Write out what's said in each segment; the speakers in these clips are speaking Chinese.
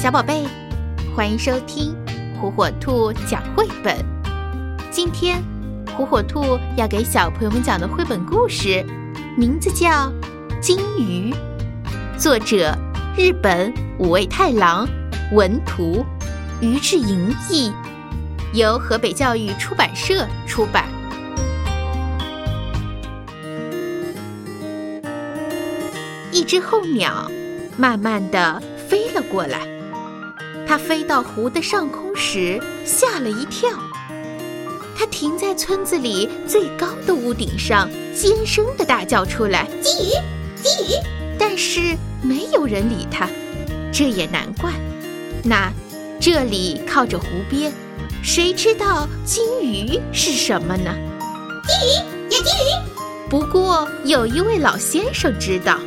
小宝贝，欢迎收听火火兔讲绘本。今天，火火兔要给小朋友们讲的绘本故事，名字叫《金鱼》，作者日本五味太郎，文图于志莹译，由河北教育出版社出版。一只候鸟慢慢地飞了过来。它飞到湖的上空时，吓了一跳。它停在村子里最高的屋顶上，尖声地大叫出来：“金鱼，金鱼！”但是没有人理它。这也难怪。那这里靠着湖边，谁知道金鱼是什么呢？金鱼，有金鱼。不过有一位老先生知道。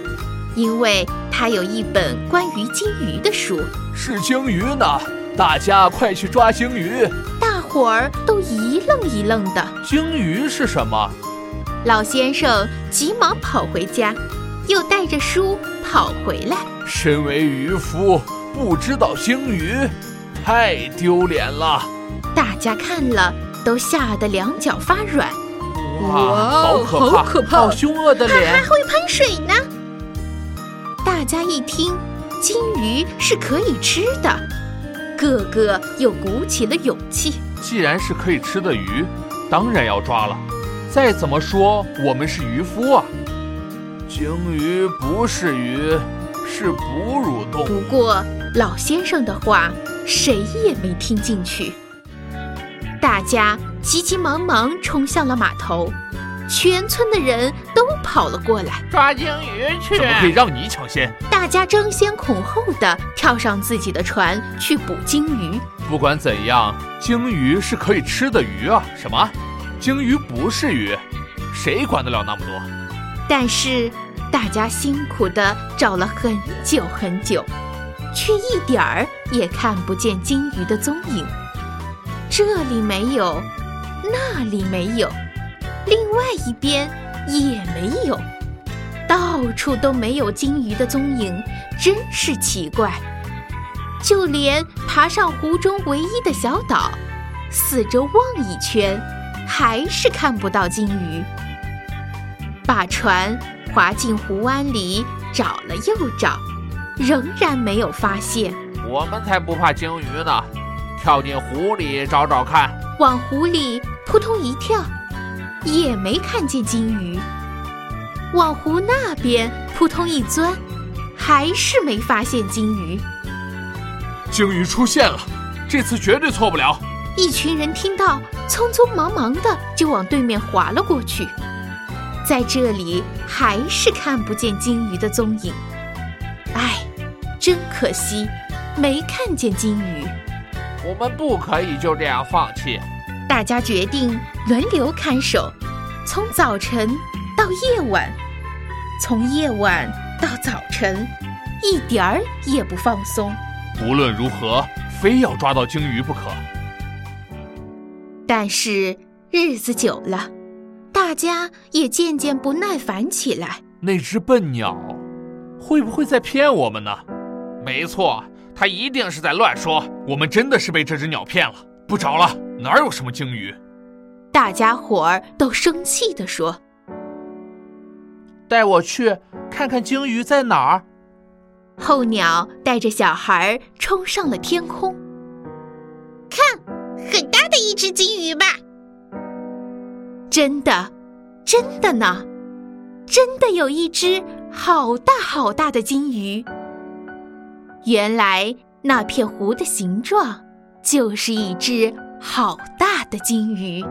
因为他有一本关于鲸鱼的书，是鲸鱼呢！大家快去抓鲸鱼！大伙儿都一愣一愣的。鲸鱼是什么？老先生急忙跑回家，又带着书跑回来。身为渔夫，不知道鲸鱼，太丢脸了！大家看了都吓得两脚发软。哇，好可怕！好可怕！好凶恶的脸，还会喷水呢！大家一听，金鱼是可以吃的，个个又鼓起了勇气。既然是可以吃的鱼，当然要抓了。再怎么说，我们是渔夫啊。鲸鱼不是鱼，是哺乳动物。不过老先生的话，谁也没听进去。大家急急忙忙冲向了码头。全村的人都跑了过来，抓鲸鱼去！怎么可以让你抢先？大家争先恐后的跳上自己的船去捕鲸鱼。不管怎样，鲸鱼是可以吃的鱼啊！什么？鲸鱼不是鱼？谁管得了那么多？但是大家辛苦的找了很久很久，却一点儿也看不见鲸鱼的踪影。这里没有，那里没有。另外一边也没有，到处都没有金鱼的踪影，真是奇怪。就连爬上湖中唯一的小岛，四周望一圈，还是看不到金鱼。把船划进湖湾里，找了又找，仍然没有发现。我们才不怕鲸鱼呢！跳进湖里找找看。往湖里扑通一跳。也没看见金鱼，往湖那边扑通一钻，还是没发现金鱼。鲸鱼出现了，这次绝对错不了。一群人听到，匆匆忙忙的就往对面划了过去。在这里还是看不见金鱼的踪影，唉，真可惜，没看见金鱼。我们不可以就这样放弃。大家决定轮流看守，从早晨到夜晚，从夜晚到早晨，一点儿也不放松。无论如何，非要抓到鲸鱼不可。但是日子久了，大家也渐渐不耐烦起来。那只笨鸟，会不会在骗我们呢？没错，它一定是在乱说。我们真的是被这只鸟骗了，不找了。哪有什么鲸鱼？大家伙儿都生气地说：“带我去看看鲸鱼在哪儿。”候鸟带着小孩冲上了天空，看，很大的一只鲸鱼吧？真的，真的呢，真的有一只好大好大的鲸鱼。原来那片湖的形状就是一只。好大的金鱼！